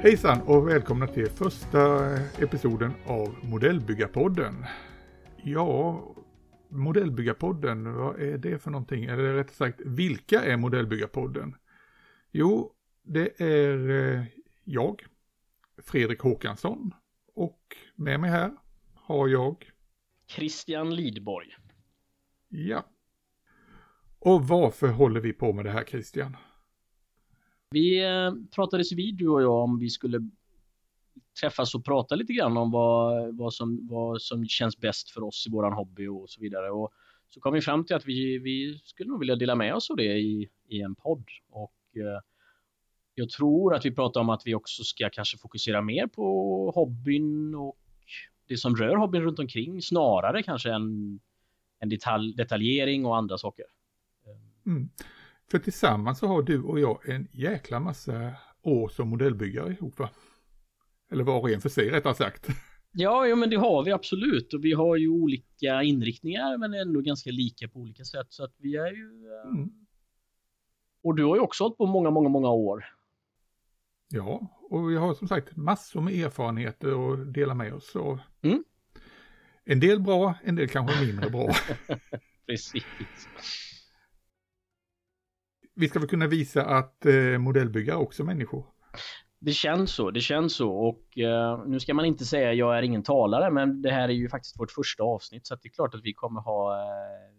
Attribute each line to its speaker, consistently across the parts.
Speaker 1: Hejsan och välkomna till första episoden av Modellbyggarpodden. Ja, Modellbyggarpodden, vad är det för någonting? Eller rättare sagt, vilka är Modellbyggarpodden? Jo, det är eh, jag, Fredrik Håkansson, och med mig här har jag
Speaker 2: Christian Lidborg.
Speaker 1: Ja. Och varför håller vi på med det här Christian?
Speaker 2: Vi eh, pratades vid du och jag om vi skulle träffas och prata lite grann om vad, vad, som, vad som känns bäst för oss i våran hobby och så vidare. Och så kom vi fram till att vi, vi skulle nog vilja dela med oss av det i, i en podd. Och eh, jag tror att vi pratar om att vi också ska kanske fokusera mer på hobbyn och det som rör hobbyn runt omkring snarare kanske än, än detalj, detaljering och andra saker.
Speaker 1: Mm. För tillsammans så har du och jag en jäkla massa år som modellbyggare ihop va? Eller var och en för sig rättare sagt.
Speaker 2: Ja, ja, men det har vi absolut och vi har ju olika inriktningar men ändå ganska lika på olika sätt så att vi är ju. Eh, mm. Och du har ju också hållit på många, många, många år.
Speaker 1: Ja, och vi har som sagt massor med erfarenheter att dela med oss av. Mm. En del bra, en del kanske mindre bra.
Speaker 2: Precis.
Speaker 1: Vi ska väl kunna visa att eh, modellbyggare också människor.
Speaker 2: Det känns så, det känns så och eh, nu ska man inte säga jag är ingen talare men det här är ju faktiskt vårt första avsnitt så det är klart att vi kommer ha eh,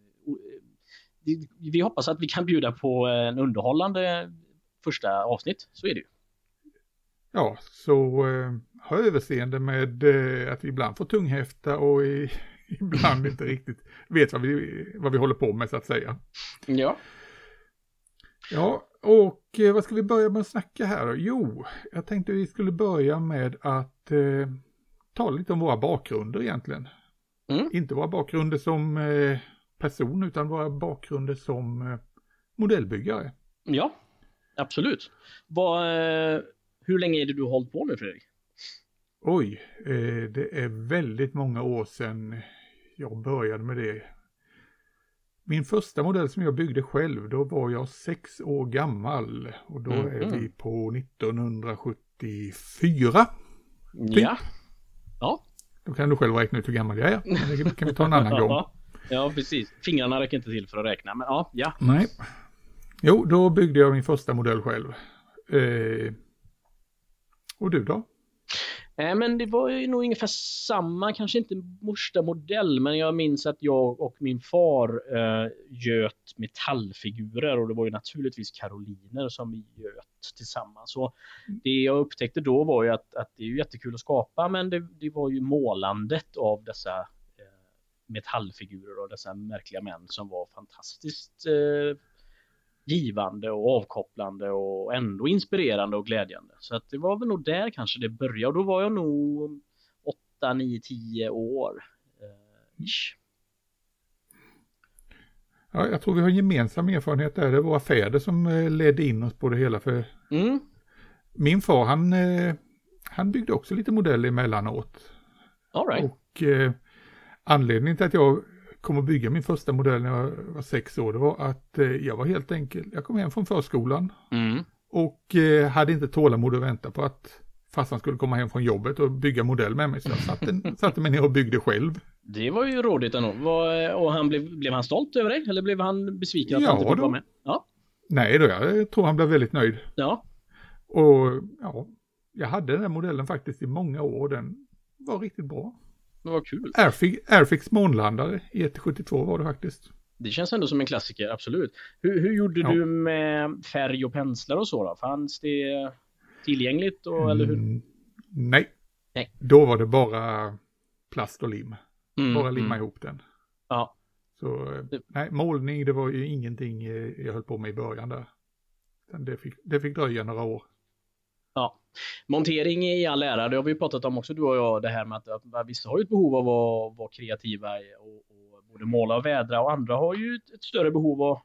Speaker 2: vi hoppas att vi kan bjuda på en underhållande första avsnitt, så är det ju.
Speaker 1: Ja, så eh, ha överseende med eh, att vi ibland får tunghäfta och i, ibland inte riktigt vet vad vi, vad vi håller på med så att säga.
Speaker 2: Ja.
Speaker 1: Ja, och eh, vad ska vi börja med att snacka här då? Jo, jag tänkte vi skulle börja med att eh, tala lite om våra bakgrunder egentligen. Mm. Inte våra bakgrunder som eh, person utan våra bakgrunder som eh, modellbyggare.
Speaker 2: Ja, absolut. Vad, eh, hur länge är det du har hållit på nu Fredrik?
Speaker 1: Oj, det är väldigt många år sedan jag började med det. Min första modell som jag byggde själv, då var jag sex år gammal. Och då mm är vi mm. på 1974.
Speaker 2: Ja. Ja.
Speaker 1: Då kan du själv räkna ut hur gammal jag är. det kan vi ta en annan gång.
Speaker 2: Ja, precis. Fingrarna räcker inte till för att räkna, men ja, ja.
Speaker 1: Nej. Jo, då byggde jag min första modell själv. Eh, och du då?
Speaker 2: Eh, men det var ju nog ungefär samma, kanske inte första modell, men jag minns att jag och min far eh, göt metallfigurer och det var ju naturligtvis karoliner som vi göt tillsammans. Så det jag upptäckte då var ju att, att det är jättekul att skapa, men det, det var ju målandet av dessa eh, metallfigurer och dessa märkliga män som var fantastiskt eh, givande och avkopplande och ändå inspirerande och glädjande. Så att det var väl nog där kanske det började och då var jag nog 8, 9, 10 år. Eh.
Speaker 1: Ja, jag tror vi har gemensam erfarenhet där. Det var våra fäder som eh, ledde in oss på det hela. För mm. Min far han, eh, han byggde också lite modeller emellanåt.
Speaker 2: All right.
Speaker 1: Och eh, anledningen till att jag kom att bygga min första modell när jag var sex år, det var att eh, jag var helt enkelt, jag kom hem från förskolan mm. och eh, hade inte tålamod att vänta på att farsan skulle komma hem från jobbet och bygga modell med mig. Så jag satte, satte mig ner och byggde själv.
Speaker 2: Det var ju rådigt ändå. Var, och han blev, blev han stolt över dig? Eller blev han besviken att ja, han inte fick vara med? Ja.
Speaker 1: Nej då, jag tror han blev väldigt nöjd.
Speaker 2: Ja.
Speaker 1: Och ja, jag hade den här modellen faktiskt i många år den var riktigt bra.
Speaker 2: Men vad kul.
Speaker 1: Airfix, Airfix månlandare i 172 var det faktiskt.
Speaker 2: Det känns ändå som en klassiker, absolut. Hur, hur gjorde ja. du med färg och penslar och så då? Fanns det tillgängligt och, mm, eller hur? Mm,
Speaker 1: nej. nej. Då var det bara plast och lim. Mm, bara limma mm. ihop den.
Speaker 2: Ja.
Speaker 1: Så nej, målning det var ju ingenting eh, jag höll på med i början där. Det fick, det fick dröja några år.
Speaker 2: Ja. Montering i all ära, det har vi pratat om också du och jag, det här med att, att vissa har ju ett behov av att vara kreativa och, och både måla och vädra och andra har ju ett, ett, större behov av att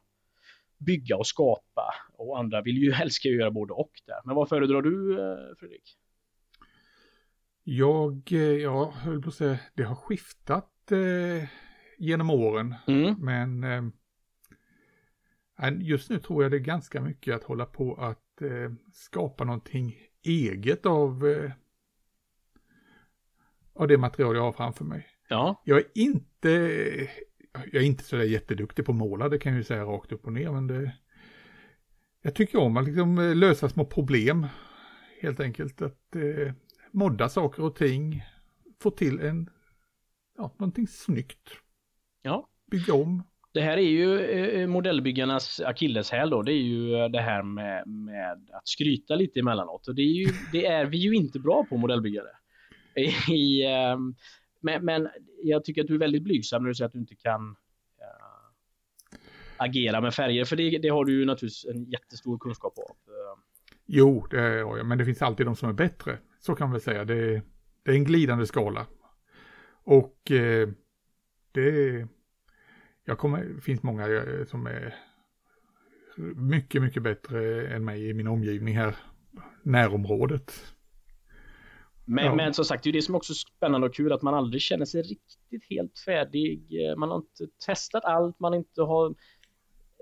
Speaker 2: bygga och skapa och andra vill ju älska att göra både och där. Men vad föredrar du eh, Fredrik?
Speaker 1: Jag, eh, jag höll på att säga, det har skiftat eh, genom åren, mm. men eh, just nu tror jag det är ganska mycket att hålla på att eh, skapa någonting eget av, eh, av det material jag har framför mig.
Speaker 2: Ja.
Speaker 1: Jag är inte, jag är inte sådär jätteduktig på att måla, det kan jag ju säga rakt upp och ner, men det, jag tycker om att liksom eh, lösa små problem, helt enkelt. Att eh, modda saker och ting, få till en, ja, någonting snyggt.
Speaker 2: Ja.
Speaker 1: Bygga om.
Speaker 2: Det här är ju eh, eh, modellbyggarnas akilleshäl då. Det är ju eh, det här med, med att skryta lite emellanåt. Och det är, ju, det är vi ju inte bra på modellbyggare. I, ehm, men, men, jag tycker att du är väldigt blygsam när du säger att du inte kan äh, agera med färger. För det, det, har du ju naturligtvis en jättestor kunskap av. Ehm.
Speaker 1: Jo, det har jag. Men det finns alltid de som är bättre. Så kan man väl säga. Det, det är en glidande skala. Och eh, det jag kommer, det finns många eh, som är mycket, mycket bättre än mig i min omgivning här, närområdet.
Speaker 2: Men, ja. men som sagt, det är det som är också spännande och kul att man aldrig känner sig riktigt helt färdig. Man har inte testat allt, man inte har...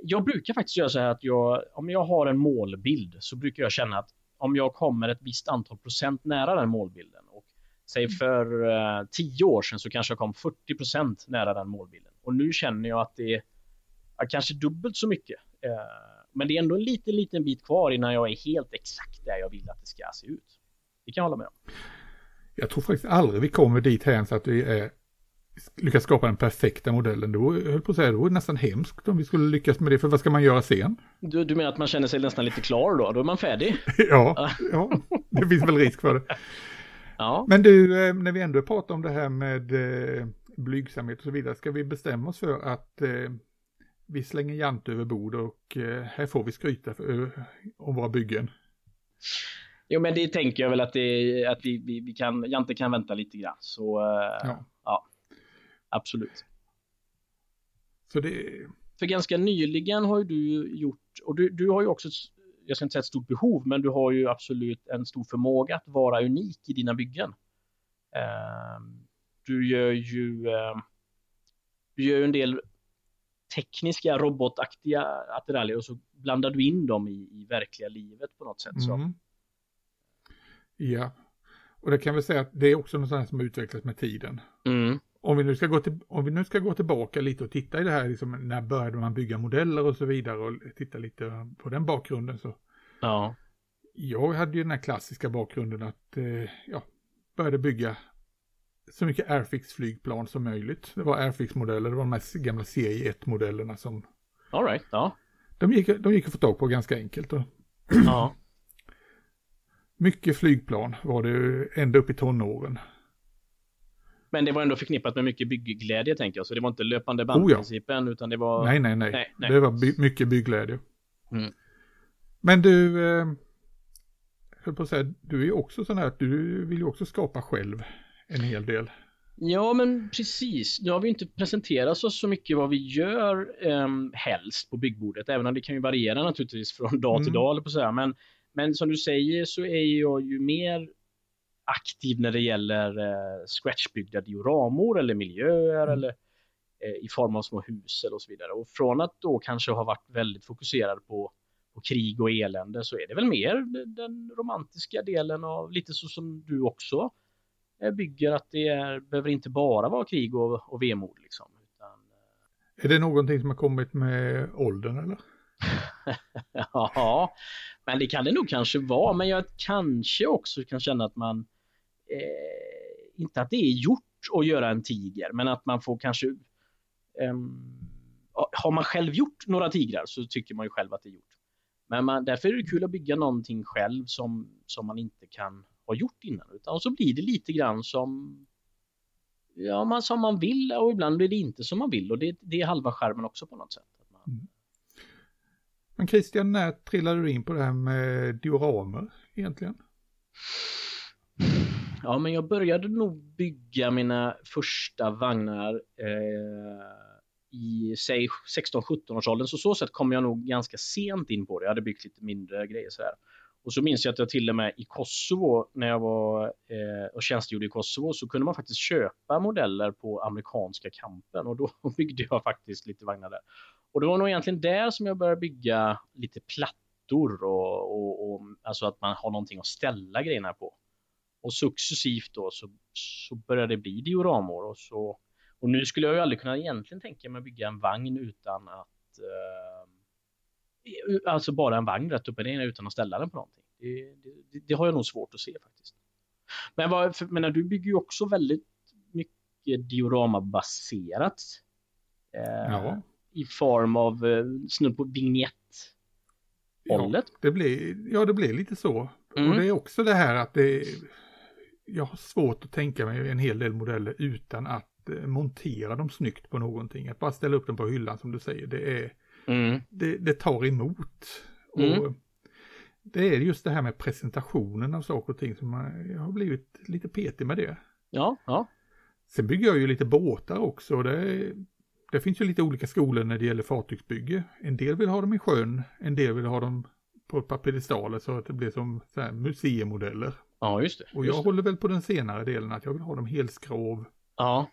Speaker 2: Jag brukar faktiskt göra så här att jag, om jag har en målbild så brukar jag känna att om jag kommer ett visst antal procent nära den målbilden och säg för uh, tio år sedan så kanske jag kom 40 procent nära den målbilden. Och nu känner jag att det är kanske dubbelt så mycket. Uh, men det är ändå en liten, liten bit kvar innan jag är helt exakt där jag vill att det ska se ut. Det kan jag hålla med om.
Speaker 1: Jag tror faktiskt aldrig vi kommer dit här så att vi är, lyckas skapa den perfekta modellen. Då höll på att säga, det nästan hemskt om vi skulle lyckas med det. För vad ska man göra sen?
Speaker 2: Du, du menar att man känner sig nästan lite klar då? Då är man färdig?
Speaker 1: ja, ja, det finns väl risk för det.
Speaker 2: Ja.
Speaker 1: Men du, eh, när vi ändå pratar om det här med eh, blygsamhet och så vidare, ska vi bestämma oss för att eh, vi slänger jant över bord och eh, här får vi skryta för, eh, om våra byggen?
Speaker 2: Jo, men det tänker jag väl att, det, att vi, vi, vi kan, Jante kan vänta lite grann. Så eh, ja. ja, absolut.
Speaker 1: Så det...
Speaker 2: För ganska nyligen har ju du gjort, och du, du har ju också jag ska inte säga ett stort behov, men du har ju absolut en stor förmåga att vara unik i dina byggen. Ehm, du gör ju, ehm, du gör ju en del tekniska robotaktiga attiraljer och så blandar du in dem i, i verkliga livet på något sätt. Så. Mm.
Speaker 1: Ja, och det kan vi säga att det är också något som utvecklats med tiden.
Speaker 2: Mm.
Speaker 1: Om, vi nu ska gå till, om vi nu ska gå tillbaka lite och titta i det här, liksom, när började man bygga modeller och så vidare och titta lite på den bakgrunden så.
Speaker 2: Ja.
Speaker 1: Jag hade ju den här klassiska bakgrunden att, eh, ja, började bygga så mycket Airfix-flygplan som möjligt. Det var Airfix-modeller, det var de här gamla serie 1-modellerna som...
Speaker 2: All right, ja.
Speaker 1: De gick, de gick att få tag på ganska enkelt. Och
Speaker 2: ja.
Speaker 1: Mycket flygplan var det ända upp i tonåren.
Speaker 2: Men det var ändå förknippat med mycket byggglädje tänker jag. Så det var inte löpande bandprincipen oh ja. utan det var...
Speaker 1: Nej, nej, nej. nej, nej. Det var by mycket byggglädje.
Speaker 2: Mm.
Speaker 1: Men du, eh, höll på att säga, du är också sån här att du vill ju också skapa själv en hel del.
Speaker 2: Ja, men precis. Nu har vi inte presenterat oss så mycket vad vi gör eh, helst på byggbordet, även om det kan ju variera naturligtvis från dag mm. till dag, på så här. Men, men som du säger så är jag ju mer aktiv när det gäller eh, scratchbyggda dioramor eller miljöer mm. eller eh, i form av små hus eller och så vidare. Och från att då kanske ha varit väldigt fokuserad på, på krig och elände så är det väl mer den romantiska delen av lite så som du också bygger att det är, behöver inte bara vara krig och, och vemod liksom. Utan,
Speaker 1: eh, är det någonting som har kommit med åldern eller?
Speaker 2: ja, men det kan det nog kanske vara. Men jag kanske också kan känna att man eh, inte att det är gjort att göra en tiger, men att man får kanske eh, har man själv gjort några tigrar så tycker man ju själv att det är gjort. Men man, därför är det kul att bygga någonting själv som, som man inte kan ha gjort innan. Utan, och så blir det lite grann som ja, man, som man vill och ibland blir det inte som man vill. Och det, det är halva skärmen också på något sätt. Man... Mm.
Speaker 1: Men Christian, när trillade du in på det här med dioramer egentligen?
Speaker 2: Ja, men jag började nog bygga mina första vagnar eh, i säg 16-17 års åldern. Så så sätt kom jag nog ganska sent in på det. Jag hade byggt lite mindre grejer så här. Och så minns jag att jag till och med i Kosovo, när jag var eh, och tjänstgjorde i Kosovo, så kunde man faktiskt köpa modeller på amerikanska kampen och då byggde jag faktiskt lite vagnar där. Och det var nog egentligen där som jag började bygga lite plattor och, och, och alltså att man har någonting att ställa grejerna på. Och successivt då så, så började det bli dioramor och så och nu skulle jag ju aldrig kunna egentligen tänka mig att bygga en vagn utan att eh, alltså bara en vagn rätt upp och ner utan att ställa den på någonting. Det, det, det har jag nog svårt att se faktiskt. Men, vad, för, men du bygger ju också väldigt mycket dioramabaserat. Eh, ja. I form av eh, snudd på vignett.
Speaker 1: Ja, det blir, ja, det blir lite så. Mm. Och det är också det här att det jag har svårt att tänka mig en hel del modeller utan att eh, montera dem snyggt på någonting. Att bara ställa upp dem på hyllan som du säger, det är mm. det, det, tar emot. Mm. Och det är just det här med presentationen av saker och ting som jag har blivit lite petig med det.
Speaker 2: Ja, ja.
Speaker 1: Sen bygger jag ju lite båtar också. Det, det finns ju lite olika skolor när det gäller fartygsbygge. En del vill ha dem i sjön, en del vill ha dem på ett par piedestaler så att det blir som så här museimodeller.
Speaker 2: Ja, just det.
Speaker 1: Och jag
Speaker 2: just
Speaker 1: håller väl på den senare delen att jag vill ha dem helskrov.
Speaker 2: Ja.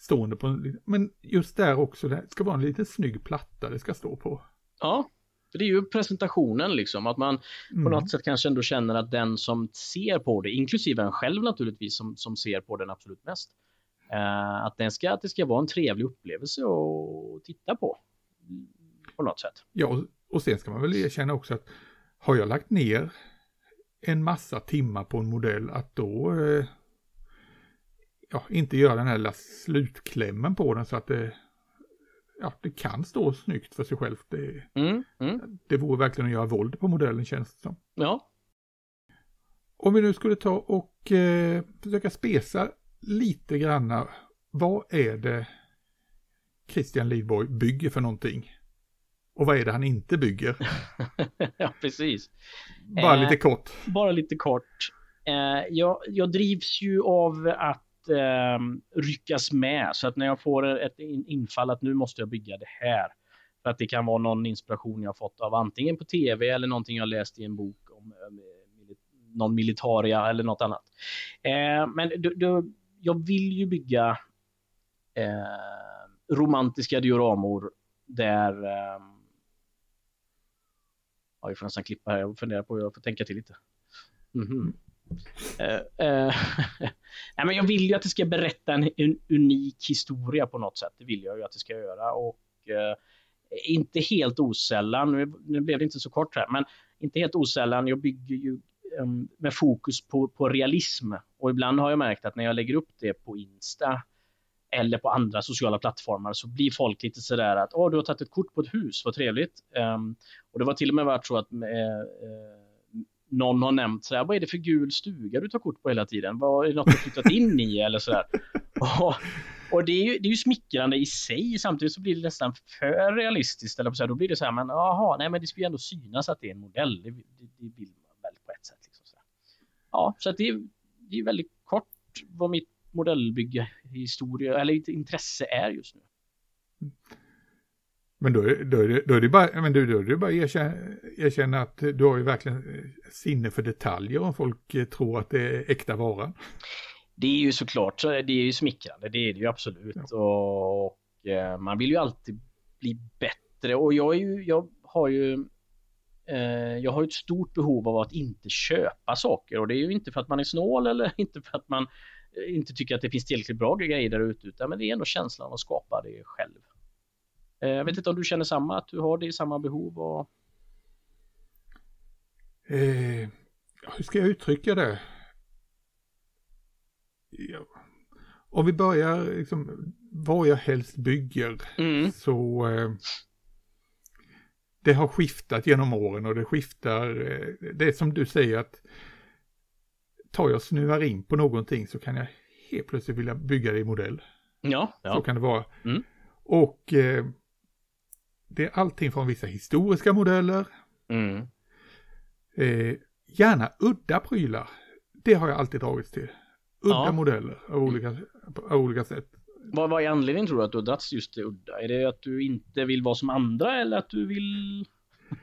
Speaker 1: Stående på en, men just där också, det ska vara en liten snygg platta det ska stå på.
Speaker 2: Ja, det är ju presentationen liksom, att man mm. på något sätt kanske ändå känner att den som ser på det, inklusive en själv naturligtvis som, som ser på den absolut mest, eh, att, den ska, att det ska vara en trevlig upplevelse att titta på. På något sätt.
Speaker 1: Ja, och, och sen ska man väl erkänna också att har jag lagt ner en massa timmar på en modell att då eh, ja, inte göra den här lilla slutklämmen på den så att det ja, det kan stå snyggt för sig själv. Det, mm, mm. det vore verkligen att göra våld på modellen känns det som.
Speaker 2: Ja.
Speaker 1: Om vi nu skulle ta och eh, försöka spesa lite granna. Vad är det Christian Lidborg bygger för någonting? Och vad är det han inte bygger?
Speaker 2: ja, precis.
Speaker 1: Bara eh, lite kort.
Speaker 2: Bara lite kort. Eh, jag, jag drivs ju av att eh, ryckas med. Så att när jag får ett infall att nu måste jag bygga det här. För att det kan vara någon inspiration jag fått av antingen på tv eller någonting jag läst i en bok om eh, någon militaria eller något annat. Eh, men du, du, jag vill ju bygga eh, romantiska dioramor där eh, Ja, vi får nästan klippa här och fundera på hur jag får tänka till lite. Mm -hmm uh, uh, nej, men jag vill ju att det ska berätta en, en, unik historia på något sätt. Det vill jag ju att det ska göra. Och uh, inte helt osällan, nu, nu, blev det inte så kort här, men inte helt osällan, jag bygger ju um, med fokus på, på realism. Och ibland har jag märkt att när jag lägger upp det på Insta eller på andra sociala plattformar så blir folk lite sådär att åh, du har tagit ett kort på ett hus, vad trevligt. Um, och det var till och med varit så att eh, någon har nämnt så här. vad är det för gul stuga du tar kort på hela tiden? Vad, är det något du flyttat in i eller sådär? Och, och det, är ju, det är ju smickrande i sig, samtidigt så blir det nästan för realistiskt. Eller så här, då blir det så här, men jaha, nej men det ska ju ändå synas att det är en modell. Det, det, det vill man väl på ett sätt. Liksom, så Ja, så att det, det är väldigt kort vad mitt modellbygge historia eller intresse är just nu. Mm.
Speaker 1: Men då, då, är det, då är det bara, men då, då är det bara erkänna, erkänna att du har ju verkligen sinne för detaljer om folk eh, tror att det är äkta vara.
Speaker 2: Det är ju såklart, det är ju smickrande, det är det ju absolut. Ja. Och, och, eh, man vill ju alltid bli bättre och jag, är ju, jag har ju eh, jag har ett stort behov av att inte köpa saker och det är ju inte för att man är snål eller inte för att man inte tycker att det finns tillräckligt bra grejer där ute, utan men det är ändå känslan av att skapa det själv. Eh, jag vet inte om du känner samma, att du har det i samma behov? Och...
Speaker 1: Eh, hur ska jag uttrycka det? Ja. Om vi börjar, liksom, vad jag helst bygger, mm. så eh, det har skiftat genom åren och det skiftar, eh, det är som du säger att tar jag snuvar in på någonting så kan jag helt plötsligt vilja bygga det i modell.
Speaker 2: Ja, ja.
Speaker 1: Så kan det vara. Mm. Och eh, det är allting från vissa historiska modeller. Mm. Eh, gärna udda prylar. Det har jag alltid dragits till. Udda ja. modeller av olika, av olika sätt.
Speaker 2: Vad, vad är anledningen tror du att du har dragits just till udda? Är det att du inte vill vara som andra eller att du vill?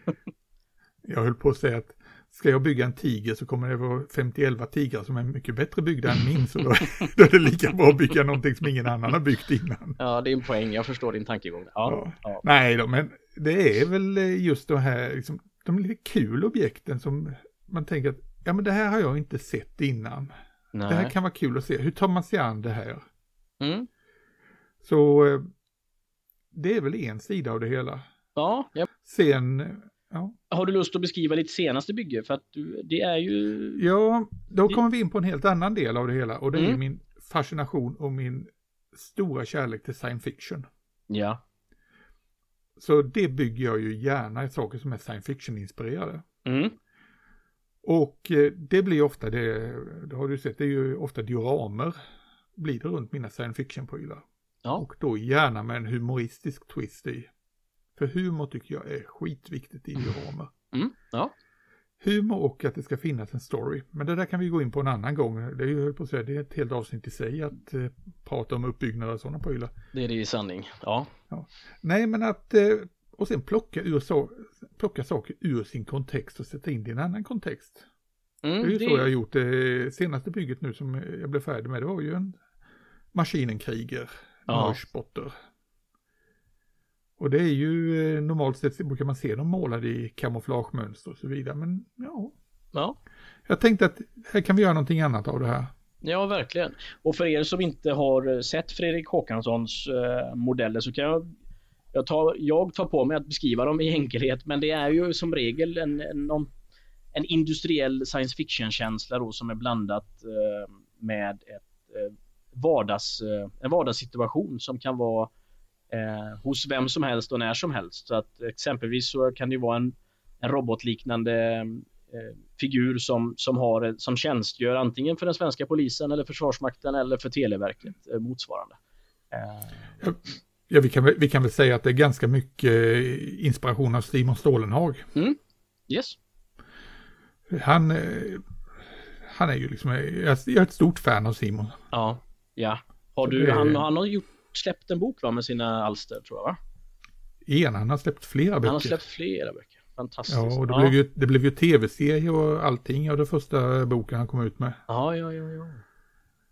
Speaker 1: jag höll på att säga att ska jag bygga en tiger så kommer det vara 51 tigrar som är mycket bättre byggda än min. Så då, då, är det lika bra att bygga någonting som ingen annan har byggt innan.
Speaker 2: Ja, det är en poäng. Jag förstår din tankegång. Ja, ja.
Speaker 1: ja. Nej då, men det är väl just det här, liksom, de lite kul objekten som man tänker att ja men det här har jag inte sett innan.
Speaker 2: Nej.
Speaker 1: Det här kan vara kul att se. Hur tar man sig an det här?
Speaker 2: mm.
Speaker 1: Så eh, det är väl en sida av det hela.
Speaker 2: Ja, ja.
Speaker 1: Sen, ja,
Speaker 2: Har du lust att beskriva ditt senaste bygge? För att du, det är ju...
Speaker 1: ja då kommer vi in på en helt annan del av det hela och det är
Speaker 2: Mm.
Speaker 1: min fascination och min stora kärlek till science fiction.
Speaker 2: Ja.
Speaker 1: Så det bygger jag ju gärna i saker som är science fiction-inspirerade.
Speaker 2: Mm.
Speaker 1: Och eh, det blir ofta det, det har du sett, det är ju ofta dioramer blir det runt mina science fiction-prylar.
Speaker 2: Ja.
Speaker 1: Och då gärna med en humoristisk twist i. För humor tycker jag är skitviktigt i dioramer.
Speaker 2: Mm. Ja.
Speaker 1: Humor och att det ska finnas en story. Men det där kan vi gå in på en annan gång. Det är ju på att säga, det är ett helt avsnitt i sig att eh, prata om uppbyggnad av sådana prylar.
Speaker 2: Det är det i sanning. Ja.
Speaker 1: Nej, men att eh, och sen plocka, ur så, plocka saker ur sin kontext och sätta in det i en annan kontext.
Speaker 2: Mm,
Speaker 1: Det är ju
Speaker 2: det-
Speaker 1: så jag har gjort det senaste bygget nu som jag blev färdig med. Det var ju en maskinenkriger,
Speaker 2: Ja.
Speaker 1: Mörschbotter. Och det är ju eh, normalt sett brukar man se dem målade i kamouflagemönster och så vidare. Men ja,
Speaker 2: Ja.
Speaker 1: jag tänkte att här kan vi göra någonting annat av det här.
Speaker 2: Ja, verkligen. Och för er som inte har eh, sett Fredrik Håkanssons eh, modeller så kan jag jag tar, jag tar på mig att beskriva dem i enkelhet, men det är ju som regel en, en, en industriell science fiction-känsla då som är blandat eh, med ett eh, vardags, eh, en vardagssituation som kan vara eh, hos vem som helst och när som helst. Så att exempelvis så kan det vara en, en robotliknande eh, figur som, som, har, som tjänstgör antingen för den svenska polisen eller Försvarsmakten eller för Televerket eh, motsvarande. Eh,
Speaker 1: Ja, vi kan, vi kan väl säga att det är ganska mycket eh, inspiration av Simon Stålenhag.
Speaker 2: yes.
Speaker 1: Han, eh, han är ju liksom, jag är ett stort fan av Simon.
Speaker 2: Ja. ja. Har du, han, han har gjort, släppt en bok va, med sina alster tror jag va?
Speaker 1: En, han har släppt flera böcker.
Speaker 2: Han har släppt flera böcker. Fantastiskt.
Speaker 1: Ja, och det
Speaker 2: ja.
Speaker 1: blev ju, det blev ju tv-serie och allting av det första boken han kom ut med.
Speaker 2: Ja, ja, ja, ja.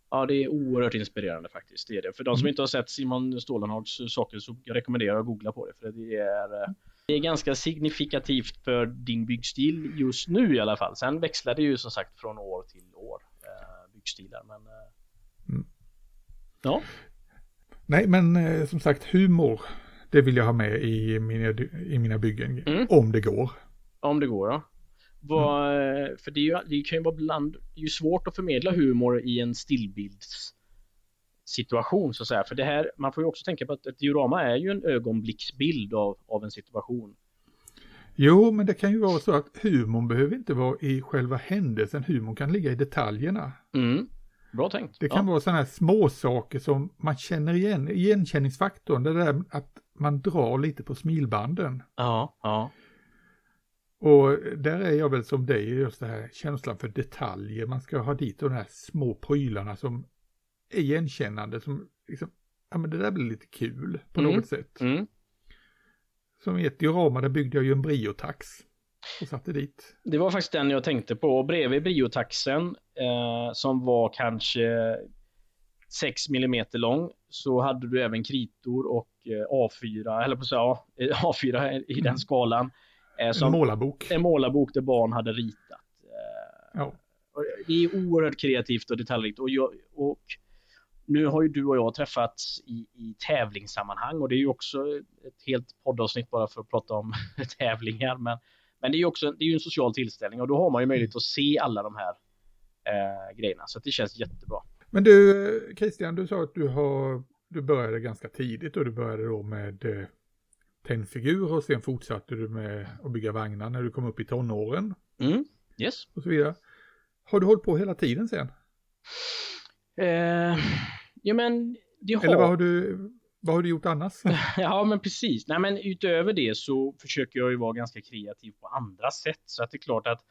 Speaker 2: Ja, det är oerhört inspirerande faktiskt. Det är det. För de som inte har sett Simon Stålenhags saker så jag rekommenderar att googla på det. För det är, eh, det är ganska signifikativt för din byggstil just nu i alla fall. Sen växlar det ju som sagt från år till år eh, byggstilar. Men, eh,
Speaker 1: Mm.
Speaker 2: Ja,
Speaker 1: Nej, men eh, som sagt, humor, det vill jag ha med i mina, i mina byggen,
Speaker 2: Mm.
Speaker 1: om det går.
Speaker 2: om det går. Ja. Vad, eh, För det, är ju, det kan ju vara bland, det är ju svårt att förmedla humor i en stillbilds situation så att säga. För det här, man får ju också tänka på att ett diorama är ju en ögonblicksbild av, av en situation.
Speaker 1: Jo, men det kan ju vara så att humorn behöver inte vara i själva händelsen, humorn kan ligga i detaljerna.
Speaker 2: Mm. Bra tänkt.
Speaker 1: Det kan
Speaker 2: ja.
Speaker 1: vara sådana här små saker som man känner igen, igenkänningsfaktorn, det där att man drar lite på smilbanden.
Speaker 2: Ja, ja.
Speaker 1: Och där är jag väl som dig, just det här känslan för detaljer. Man ska ha dit de här små prylarna som är igenkännande, som liksom, ja men det där blir lite kul på
Speaker 2: Mm.
Speaker 1: något sätt.
Speaker 2: Mm.
Speaker 1: Som i ett diorama, där byggde jag ju en briotax och satte dit.
Speaker 2: Det var faktiskt den jag tänkte på. Och bredvid briotaxen eh, som var kanske 6 mm lång så hade du även kritor och eh, A4, eller på säga ja, eh, A4 i den skalan. Eh,
Speaker 1: En
Speaker 2: som
Speaker 1: målarbok.
Speaker 2: en målarbok där barn hade ritat. Eh,
Speaker 1: Ja.
Speaker 2: det är oerhört kreativt och detaljrikt. Och, jag, och nu har ju du och jag träffats i, i tävlingssammanhang och det är ju också ett helt poddavsnitt bara för att prata om tävlingar. Men, men det är ju också det är en social tillställning och då har man ju möjlighet att se alla de här eh, grejerna. Så det känns jättebra.
Speaker 1: Men du, Christian, du sa att du har, du började ganska tidigt och du började då med eh, tennfigurer och sen fortsatte du med att bygga vagnar när du kom upp i tonåren
Speaker 2: Mm. Yes.
Speaker 1: och så vidare. Har du hållit på hela tiden sen?
Speaker 2: Eh, ja men det har...
Speaker 1: Eller vad har du, vad har du gjort annars?
Speaker 2: Ja, men precis. Nej, men utöver det så försöker jag ju vara ganska kreativ på andra sätt. Så att det är klart att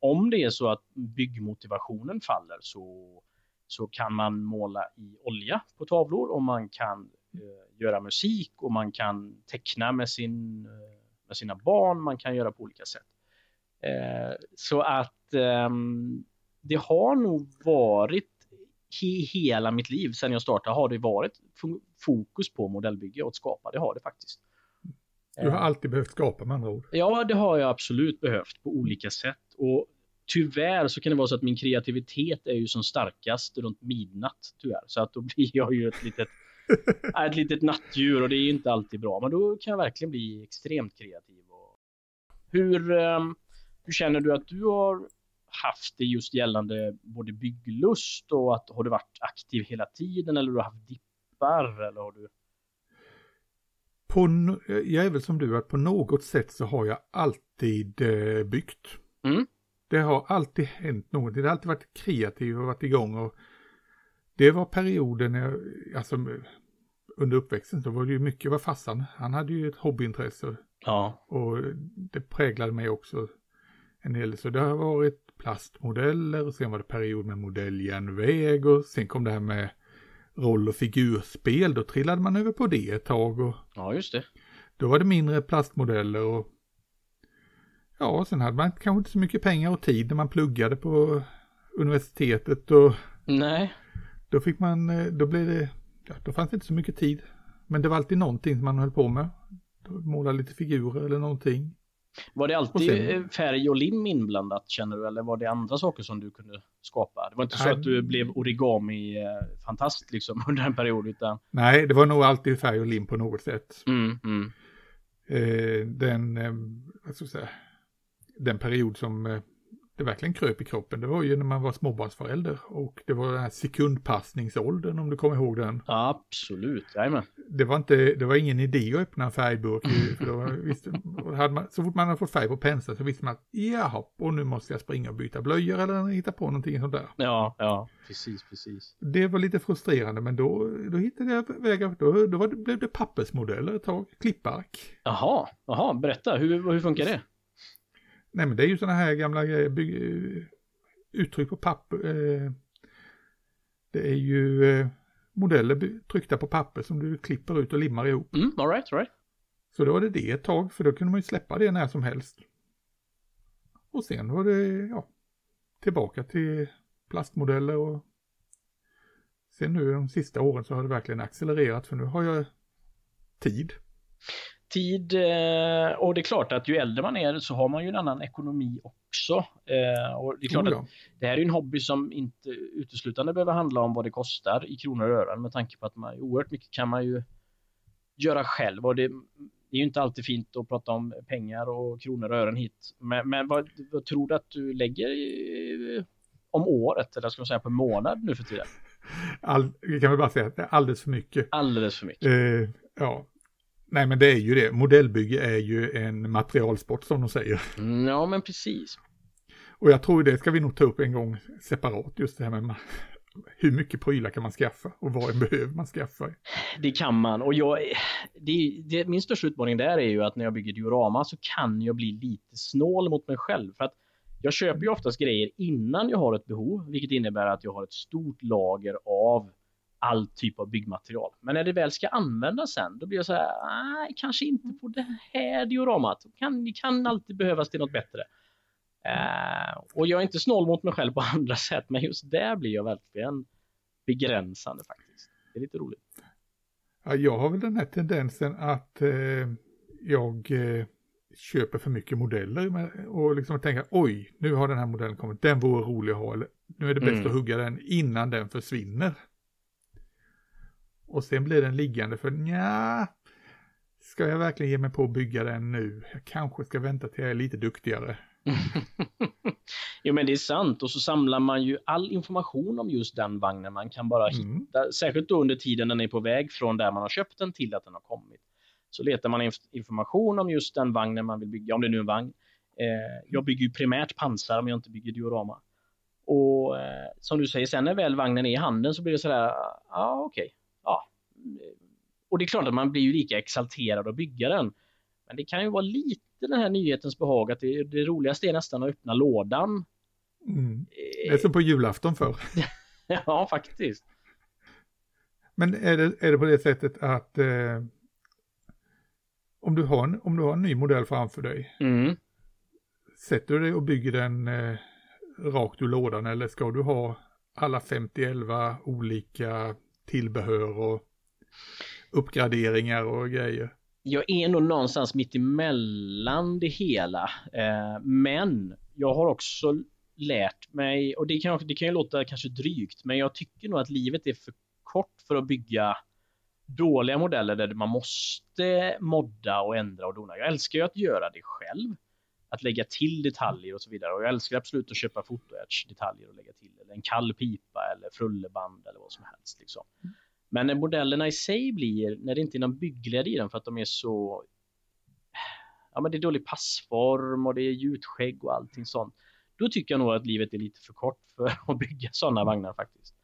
Speaker 2: om det är så att byggmotivationen faller så, så kan man måla i olja på tavlor och man kan eh, göra musik och man kan teckna med, sin, eh, med sina barn. Man kan göra på olika sätt. Eh, så att eh, det har nog varit i hela mitt liv sedan jag startade har det varit fo- fokus på modellbygge och att skapa. Det har det faktiskt.
Speaker 1: Du har alltid behövt skapa med andra ord.
Speaker 2: Ja, det har jag absolut behövt på olika sätt. Och tyvärr så kan det vara så att min kreativitet är ju som starkast runt midnatt tyvärr. Så att då blir jag ju ett litet, ett litet nattdjur och det är inte alltid bra. Men då kan jag verkligen bli extremt kreativ. Och hur, ehm, hur känner du att du har haft det just gällande både bygglust och att har du varit aktiv hela tiden eller har du haft dippar eller har du?
Speaker 1: På, jag är väl som du att på något sätt så har jag alltid eh, byggt.
Speaker 2: Mm.
Speaker 1: Det har alltid hänt något. Det har alltid varit kreativ och varit igång och det var perioden, jag, alltså under uppväxten så var det ju mycket, var farsan, han hade ju ett hobbyintresse.
Speaker 2: Ja.
Speaker 1: Och det präglade mig också en hel del. Så det har varit plastmodeller och sen var det period med modelljärnväg och sen kom det här med roll och figurspel. Då trillade man över på det ett tag och
Speaker 2: Ja, just det.
Speaker 1: då var det mindre plastmodeller och ja, sen hade man kanske inte så mycket pengar och tid när man pluggade på universitetet och
Speaker 2: Nej.
Speaker 1: då fick man, eh, då blev det, ja, då fanns det inte så mycket tid. Men det var alltid någonting som man höll på med. Måla lite figurer eller någonting.
Speaker 2: Var det alltid eh, färg och lim inblandat känner du eller var det andra saker som du kunde skapa? Det var inte så
Speaker 1: Nej.
Speaker 2: att du blev origami-fantast liksom under en period utan
Speaker 1: Nej, det var nog alltid färg och lim på något sätt.
Speaker 2: mm, mm.
Speaker 1: Eh, den, eh, vad ska jag säga, den period som eh, det verkligen kröp i kroppen, det var ju när man var småbarnsförälder och det var den här sekundpassningsåldern om du kommer ihåg den.
Speaker 2: Absolut, jajamän.
Speaker 1: Det var, inte, det var ingen idé att öppna en färgburk, för då visste, man, så fort man hade fått färg på penseln så visste man att jaha, och nu måste jag springa och byta blöjor eller hitta på någonting sånt där.
Speaker 2: Ja, ja, precis, precis.
Speaker 1: Det var lite frustrerande men då, då hittade jag vägar, då, då var det, blev det pappersmodeller ett tag, klippark.
Speaker 2: Jaha, jaha, berätta, hur, hur funkar det?
Speaker 1: Nej men det är ju sådana här gamla grejer, bygg, eh, uttryck på papper. Eh, det är ju eh, modeller tryckta på papper som du klipper ut och limmar ihop.
Speaker 2: Mm, all right, all right.
Speaker 1: Så då var det det ett tag, för då kunde man ju släppa det när som helst. Och sen var det, ja, tillbaka till plastmodeller och sen nu de sista åren så har det verkligen accelererat för nu har jag tid.
Speaker 2: Tid, eh, och det är klart att ju äldre man är så har man ju en annan ekonomi också. Eh, och det är klart att det här är en hobby som inte uteslutande behöver handla om vad det kostar i kronor och ören med tanke på att man oerhört mycket kan man ju göra själv och det, det är ju inte alltid fint att prata om pengar och kronor och ören hit. Men, men vad, vad tror du att du lägger i, om året eller ska man säga på månad nu för tiden?
Speaker 1: All, vi kan väl bara säga att det är alldeles för mycket.
Speaker 2: Alldeles för mycket.
Speaker 1: Eh, ja, nej men det är ju det. Modellbygge är ju en materialsport som de säger.
Speaker 2: Mm, Ja, men precis.
Speaker 1: Och jag tror det ska vi nog ta upp en gång separat, just det här med hur mycket prylar kan man skaffa och vad behöver man skaffa.
Speaker 2: Det kan man och jag, det, det, min största utmaning där är ju att när jag bygger diorama så kan jag bli lite snål mot mig själv. För att jag köper ju oftast grejer innan jag har ett behov, vilket innebär att jag har ett stort lager av all typ av byggmaterial. Men när det väl ska användas sen, då blir jag så här, nej, kanske inte på det här dioramat. Kan, det kan alltid behövas till något bättre. Eh, och jag är inte snål mot mig själv på andra sätt, men just där blir jag verkligen begränsande faktiskt. Det är lite roligt.
Speaker 1: Ja, jag har väl den här tendensen att eh, jag eh, köper för mycket modeller och liksom tänker oj, nu har den här modellen kommit, den vore rolig att ha, eller nu är det bäst
Speaker 2: Mm.
Speaker 1: att hugga den innan den försvinner. Och sen blir den liggande för nja, ska jag verkligen ge mig på att bygga den nu? Jag kanske ska vänta till jag är lite duktigare.
Speaker 2: jo men det är sant och så samlar man ju all information om just den vagnen man kan bara
Speaker 1: Mm.
Speaker 2: hitta, särskilt då under tiden den är på väg från där man har köpt den till att den har kommit. Så letar man inf- information om just den vagnen man vill bygga, om det nu är en vagn. Eh, jag bygger ju primärt pansar om jag inte bygger diorama. Och eh, som du säger, sen när väl vagnen är i handen så blir det sådär, ja ah, okej, ja. Och det är klart att man blir ju lika exalterad att bygga den. Men det kan ju vara lite den här nyhetens behag att det, det roligaste är nästan att öppna lådan.
Speaker 1: Mm. Det är
Speaker 2: Eh,
Speaker 1: som på julafton förr.
Speaker 2: ja, faktiskt.
Speaker 1: Men är det, är det på det sättet att eh, om, du har en, om du har en ny modell framför dig,
Speaker 2: Mm.
Speaker 1: sätter du dig och bygger den eh, rakt ur lådan eller ska du ha alla 50-11 olika tillbehör och uppgraderingar och grejer?
Speaker 2: jag är nog någonstans mitt emellan det hela. Eh, men jag har också lärt mig, och det kan, det kan ju låta kanske drygt, men jag tycker nog att livet är för kort för att bygga dåliga modeller där man måste modda och ändra och dona. Jag älskar ju att göra det själv. Att lägga till detaljer och så vidare. Och jag älskar absolut att köpa fotoedge detaljer och lägga till. Eller en kall pipa eller frulleband eller vad som helst. Liksom. Men när modellerna i sig blir, när det inte är någon byggglädje i den för att de är så Ja men det är dålig passform och det är gjutskägg och allting sånt. Då tycker jag nog att livet är lite för kort för att bygga sådana vagnar faktiskt.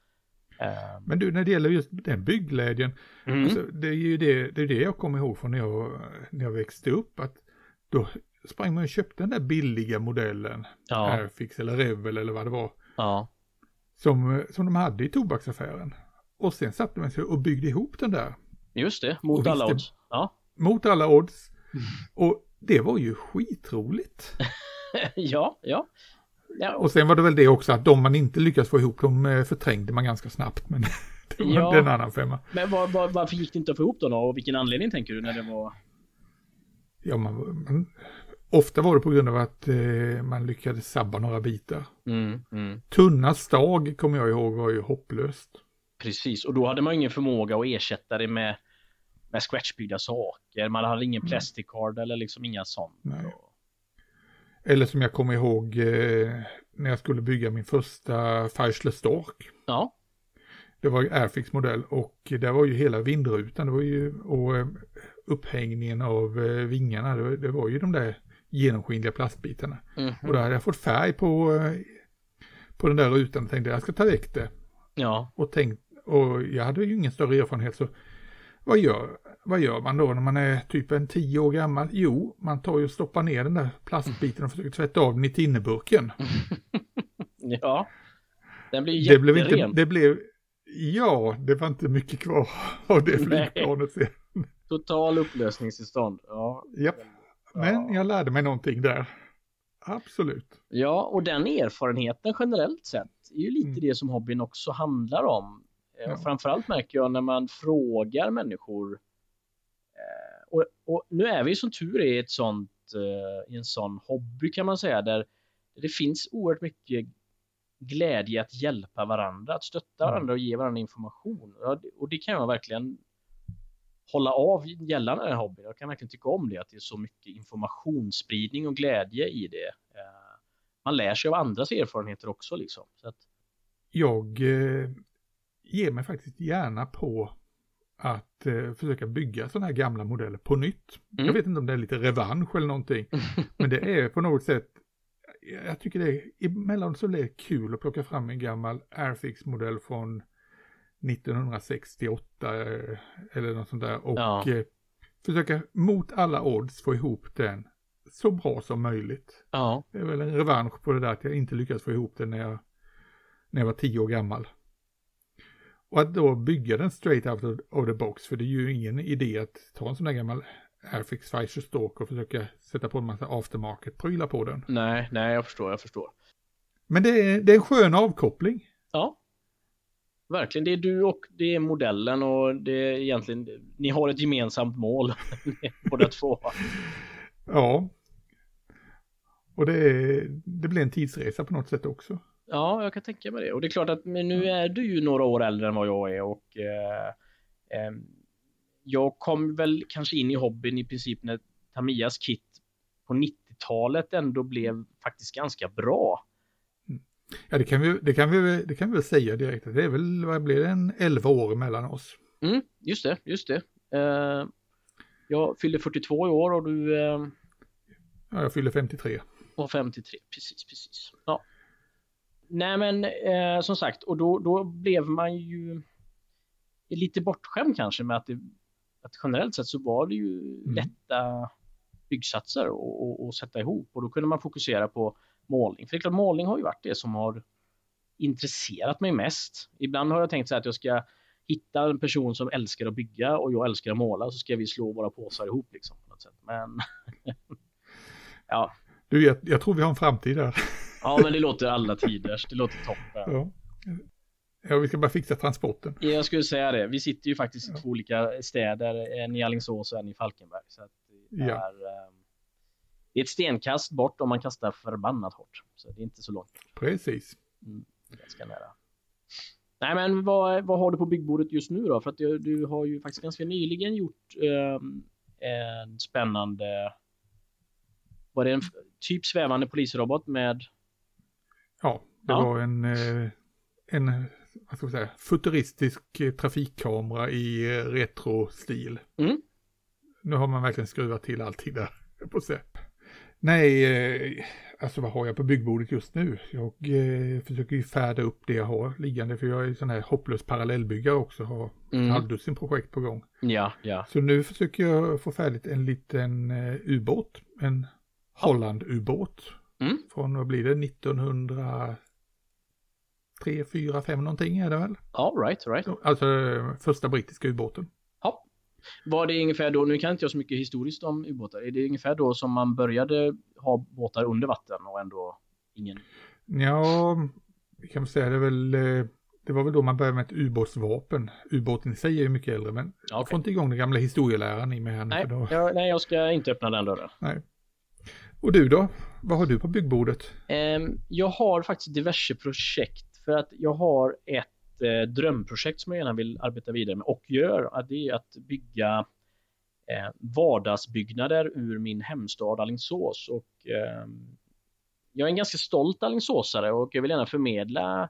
Speaker 1: Ehm. Men du, när det gäller just den bygglädjen, mm. alltså, det är ju det, det, är det jag kommer ihåg från när jag, när jag växte upp, att då sprang man och köpte den där billiga modellen, ja. Airfix eller Revel eller vad det var,
Speaker 2: ja.
Speaker 1: som, som de hade i tobaksaffären. Och sen satte man sig och byggde ihop den där.
Speaker 2: Just det, mot alla odds. Ja.
Speaker 1: Mot alla odds. Mm. Och det var ju skitroligt.
Speaker 2: ja, ja.
Speaker 1: Ja. Och sen var det väl det också att de man inte lyckas få ihop, de eh, förträngde man ganska snabbt. Men det var ja. en annan femma.
Speaker 2: Men var, var, varför gick det inte att få ihop dem då? Och vilken anledning tänker du när det var?
Speaker 1: Ja, man, man ofta var det på grund av att eh, man lyckades sabba några bitar.
Speaker 2: Mm, mm.
Speaker 1: Tunna stag kommer jag ihåg var ju hopplöst.
Speaker 2: Precis, och då hade man ingen förmåga att ersätta det med, med scratchbyggda saker. Man hade ingen plastic card eller liksom inga sånt. Nej.
Speaker 1: Eller som jag kommer ihåg eh, när jag skulle bygga min första Feisler Stork.
Speaker 2: Ja.
Speaker 1: Det var Airfix modell och det var ju hela vindrutan det var ju, och eh, upphängningen av eh, vingarna. Det, det, var ju de där genomskinliga plastbitarna. Mm -hmm. Och då hade jag fått färg på, eh, på den där rutan och tänkte jag ska ta väck det.
Speaker 2: Ja.
Speaker 1: Och, tänkt, och jag hade ju ingen större erfarenhet så vad gör, vad gör man då när man är typ en tio år gammal? Jo, man tar ju och stoppar ner den där plastbiten och försöker tvätta av den i tinneburken.
Speaker 2: ja, den blir jätteren. Det blev inte,
Speaker 1: det blev, ja, det var inte mycket kvar av det flygplanet sen.
Speaker 2: Total upplösningstillstånd, ja.
Speaker 1: Japp, men jag lärde mig någonting där. Absolut.
Speaker 2: Ja, och den erfarenheten generellt sett är ju lite mm. det som hobbyn också handlar om. Eh, ja. Framförallt märker jag när man frågar människor. Eh, och, och nu är vi som tur är i ett sånt, eh, i en sån hobby kan man säga där det finns oerhört mycket glädje att hjälpa varandra, att stötta mm. varandra och ge varandra information. Och det kan jag verkligen hålla av gällande den här hobbyn. Jag kan verkligen tycka om det, att det är så mycket informationsspridning och glädje i det. Man lär sig av andras erfarenheter också liksom. Så att...
Speaker 1: Jag ger mig faktiskt gärna på att eh, försöka bygga sådana här gamla modeller på nytt. Mm. Jag vet inte om det är lite revansch eller någonting. men det är på något sätt, jag tycker det är, emellanåt så är det kul att plocka fram en gammal Airfix-modell från 1968 eh, eller något sånt där och ja. eh, försöka mot alla odds få ihop den så bra som möjligt.
Speaker 2: Ja.
Speaker 1: Det är väl en revansch på det där att jag inte lyckades få ihop den när jag, när jag var tio år gammal. Och att då bygga den straight out of the box, för det är ju ingen idé att ta en sån där gammal Airfix Pfizer Stalk och försöka sätta på en massa aftermarket-prylar på den.
Speaker 2: Nej, nej, jag förstår, jag förstår.
Speaker 1: Men det är, det är en skön avkoppling.
Speaker 2: Ja. Verkligen, det är du och det är modellen och det är egentligen, ni har ett gemensamt mål båda två.
Speaker 1: Ja. Och det, är, det blir en tidsresa på något sätt också.
Speaker 2: Ja, jag kan tänka mig det. Och det är klart att nu är du ju några år äldre än vad jag är och eh, eh, jag kom väl kanske in i hobbyn i princip när Tamias kit på 90-talet ändå blev faktiskt ganska bra.
Speaker 1: Ja, det kan, vi, det, kan vi, det kan vi väl säga direkt. Det är väl, vad blir det, en 11 år mellan oss?
Speaker 2: Mm, just det, just det. Eh, jag fyller 42 i år och du... Eh,
Speaker 1: ja, jag fyller 53.
Speaker 2: Och 53, precis, precis. Ja. Nej men eh, som sagt, och då, då blev man ju lite bortskämd kanske med att, det, att generellt sett så var det ju mm. lätta byggsatser att sätta ihop och då kunde man fokusera på målning. För det är klart, målning har ju varit det som har intresserat mig mest. Ibland har jag tänkt så att jag ska hitta en person som älskar att bygga och jag älskar att måla så ska vi slå våra påsar ihop liksom. På något sätt. Men ja.
Speaker 1: Du, jag, jag tror vi har en framtid där.
Speaker 2: Ja, men det låter alla tiders. Det låter toppen. Ja.
Speaker 1: Ja, vi ska bara fixa transporten.
Speaker 2: Jag skulle säga det. Vi sitter ju faktiskt i två olika städer, en i Alingsås och en i Falkenberg. Så att det, är,
Speaker 1: Ja.
Speaker 2: Eh, det är ett stenkast bort om man kastar förbannat hårt. Så det är inte så långt.
Speaker 1: Precis.
Speaker 2: Ganska nära. Nej men vad, vad har du på byggbordet just nu då? För att du, du har ju faktiskt ganska nyligen gjort ehm, en spännande var det en typ svävande polisrobot med
Speaker 1: Ja, det
Speaker 2: Ja.
Speaker 1: var en, eh, en vad ska säga, futuristisk eh, trafikkamera i eh, retrostil.
Speaker 2: Mm.
Speaker 1: Nu har man verkligen skruvat till allting där, på. Nej, eh, alltså vad har jag på byggbordet just nu? Jag eh, försöker ju färda upp det jag har liggande, för jag är sån här hopplös parallellbyggare också, har
Speaker 2: Mm.
Speaker 1: halvdussin projekt på gång.
Speaker 2: Ja, ja.
Speaker 1: Så nu försöker jag få färdigt en liten eh, ubåt, en Holland-ubåt.
Speaker 2: Mm.
Speaker 1: Från, vad blir det, 1903, 4, 5 någonting är det väl?
Speaker 2: Ja, right, right.
Speaker 1: Alltså första brittiska ubåten.
Speaker 2: Var det ungefär då, nu kan inte jag så mycket historiskt om ubåtar, är det ungefär då som man började ha båtar under vatten och ändå ingen...
Speaker 1: Ja, vi kan säga det väl, eh, det var väl då man började med ett ubåtsvapen. Ubåten i sig är ju mycket äldre, men jag
Speaker 2: okej.
Speaker 1: får inte igång den gamla historieläraren i mig här nu.
Speaker 2: Nej,
Speaker 1: då...
Speaker 2: jag, nej, jag ska inte öppna den dörren.
Speaker 1: Nej. Och du då? Vad har du på byggbordet?
Speaker 2: Ehm, jag har faktiskt diverse projekt för att jag har ett eh, drömprojekt som jag gärna vill arbeta vidare med och gör. Att det är att bygga eh, vardagsbyggnader ur min hemstad Alingsås och eh, jag är en ganska stolt Alingsåsare och jag vill gärna förmedla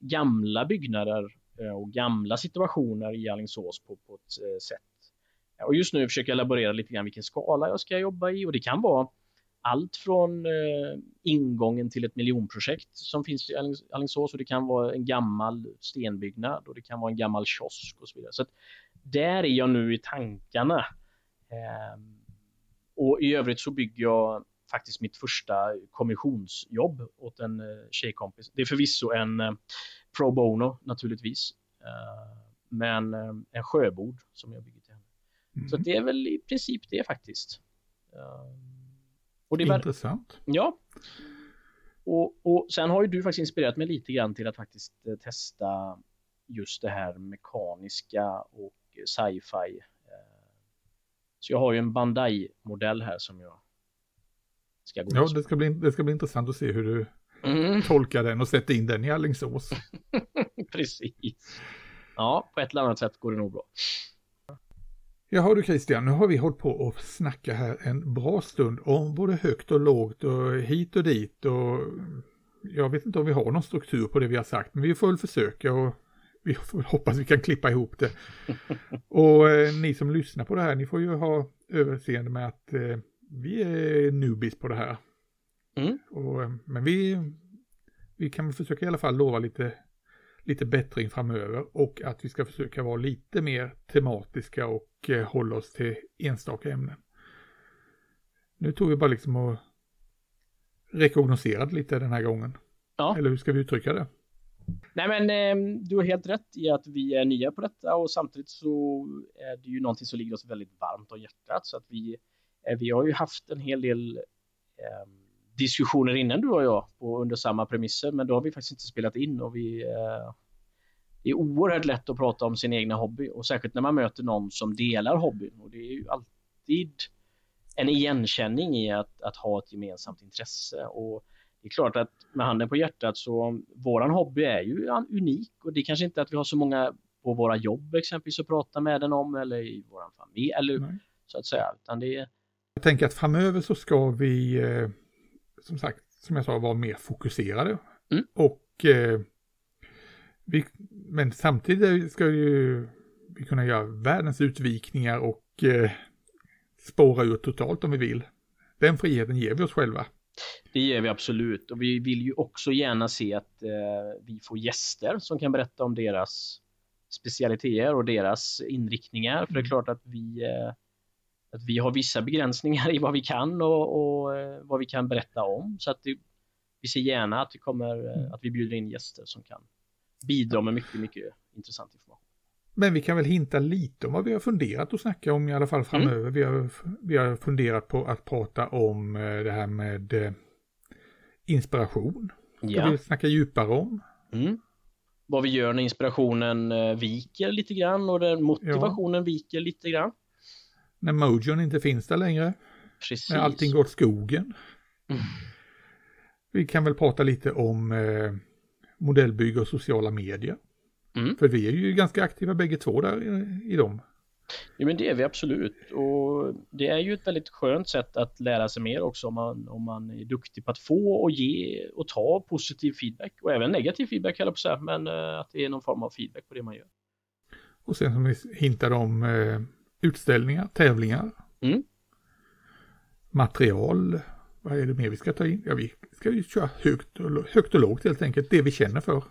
Speaker 2: gamla byggnader eh, och gamla situationer i Alingsås på, på ett eh, sätt. Och just nu försöker jag laborera lite grann vilken skala jag ska jobba i och det kan vara allt från eh, ingången till ett miljonprojekt som finns i Alingsås och det kan vara en gammal stenbyggnad och det kan vara en gammal kiosk och så vidare. Så där är jag nu i tankarna. Ehm, och i övrigt så bygger jag faktiskt mitt första kommissionsjobb åt en eh, tjejkompis. Det är förvisso en eh, pro bono naturligtvis. Eh, men eh, en sjöbord som jag bygger till henne. Så
Speaker 1: Mm.
Speaker 2: det är väl i princip det faktiskt. Och det väl,
Speaker 1: Intressant.
Speaker 2: ja. Och, och sen har ju du faktiskt inspirerat mig lite grann till att faktiskt eh, testa just det här mekaniska och sci-fi. Eh, Så jag har ju en Bandai-modell här som jag ska gå
Speaker 1: Ja, det ska, bli, det ska bli intressant att se hur du
Speaker 2: Mm,
Speaker 1: tolkar den och sätter in den i Alingsås.
Speaker 2: precis. Ja, på ett eller annat sätt går det nog bra.
Speaker 1: Jaha du Christian, nu har vi hållit på och snacka här en bra stund om både högt och lågt och hit och dit och jag vet inte om vi har någon struktur på det vi har sagt, men vi får väl försöka och vi får hoppas vi kan klippa ihop det. Och eh, ni som lyssnar på det här, ni får ju ha överseende med att eh, vi är newbies på det här.
Speaker 2: Mm.
Speaker 1: Och, eh, men vi, vi kan försöka i alla fall lova lite, lite bättring framöver och att vi ska försöka vara lite mer tematiska och eh, hålla oss till enstaka ämnen. Nu tog vi bara liksom och rekognoserade lite den här gången.
Speaker 2: Ja.
Speaker 1: Eller hur ska vi uttrycka det?
Speaker 2: Nej men eh, du har helt rätt i att vi är nya på detta och samtidigt så är det ju någonting som ligger oss väldigt varmt om hjärtat så att vi, eh, vi har ju haft en hel del eh, diskussioner innan du och jag på, under samma premisser men då har vi faktiskt inte spelat in och vi det är oerhört lätt att prata om sin egna hobby och särskilt när man möter någon som delar hobbyn och det är ju alltid en igenkänning i att, att ha ett gemensamt intresse och det är klart att med handen på hjärtat så våran hobby är ju unik och det är kanske inte att vi har så många på våra jobb exempelvis att prata med den om eller i våran familj eller
Speaker 1: Nej.
Speaker 2: så att säga utan det är
Speaker 1: Jag tänker att framöver så ska vi, eh, som sagt, som jag sa, vara mer fokuserade.
Speaker 2: Mm.
Speaker 1: Och eh, vi, men samtidigt ska ju vi kunna göra världens utvikningar och eh, spåra ut totalt om vi vill. Den friheten ger vi oss själva.
Speaker 2: Det ger vi absolut och vi vill ju också gärna se att eh, vi får gäster som kan berätta om deras specialiteter och deras inriktningar. För det är klart att vi, eh, att vi har vissa begränsningar i vad vi kan och, och eh, vad vi kan berätta om. Så att det, vi ser gärna att, det kommer, eh, att vi bjuder in gäster som kan bidra med mycket, mycket intressant information.
Speaker 1: Men vi kan väl hinta lite om vad vi har funderat och snacka om i alla fall framöver. Vi, har, vi har funderat på att prata om eh, det här med eh, inspiration. Ska
Speaker 2: Ja.
Speaker 1: vi snacka djupare om.
Speaker 2: Mm. vad vi gör när inspirationen eh, viker lite grann och den motivationen ja. viker lite grann.
Speaker 1: När mojon inte finns där längre.
Speaker 2: Precis.
Speaker 1: När allting går åt skogen. Mm. Vi kan väl prata lite om modellbygge och sociala medier. Mm. För vi är ju ganska aktiva bägge två där i, i dem.
Speaker 2: Ja men det är vi absolut och det är ju ett väldigt skönt sätt att lära sig mer också om man, om man är duktig på att få och ge och ta positiv feedback och även negativ feedback jag på säga, men uh, att det är någon form av feedback på det man gör.
Speaker 1: Och sen som vi hintade om uh, utställningar, tävlingar, mm. material, vad är det mer vi ska ta in? Ja, vi ska ju köra högt och, högt och lågt helt enkelt, det vi känner för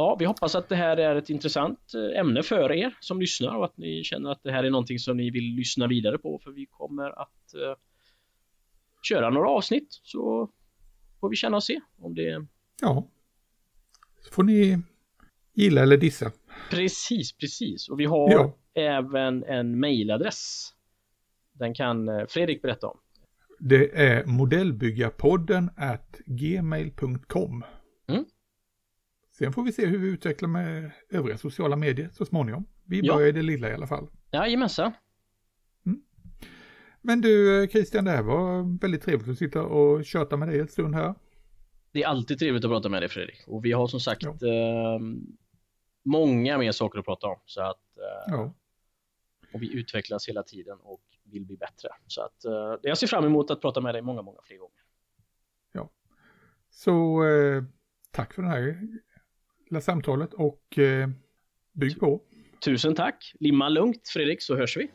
Speaker 2: ja, vi hoppas att det här är ett intressant eh, ämne för er som lyssnar och att ni känner att det här är någonting som ni vill lyssna vidare på för vi kommer att uh, köra några avsnitt så får vi känna och se om det...
Speaker 1: Ja. Så får ni gilla eller dissa.
Speaker 2: Precis, precis. Och vi har ja. även en mailadress. Den kan eh, Fredrik berätta om.
Speaker 1: Det är modellbyggarpodden at gmail.com. Mm. Sen får vi se hur vi utvecklar med övriga sociala medier så småningom. Vi börjar i det lilla i alla fall.
Speaker 2: Jajamensan.
Speaker 1: Mm. Men du Christian, det här var väldigt trevligt att sitta och köta med dig en stund här.
Speaker 2: Det är alltid trevligt att prata med dig Fredrik. Och vi har som sagt ja. eh, många mer saker att prata om. Så att, eh, ja. Och vi utvecklas hela tiden och vill bli bättre. Så att, eh, jag ser fram emot att prata med dig många, många fler gånger.
Speaker 1: Ja, så eh, tack för det här lilla samtalet och eh, bygg på.
Speaker 2: Tusen tack. Limma lugnt Fredrik så hörs vi.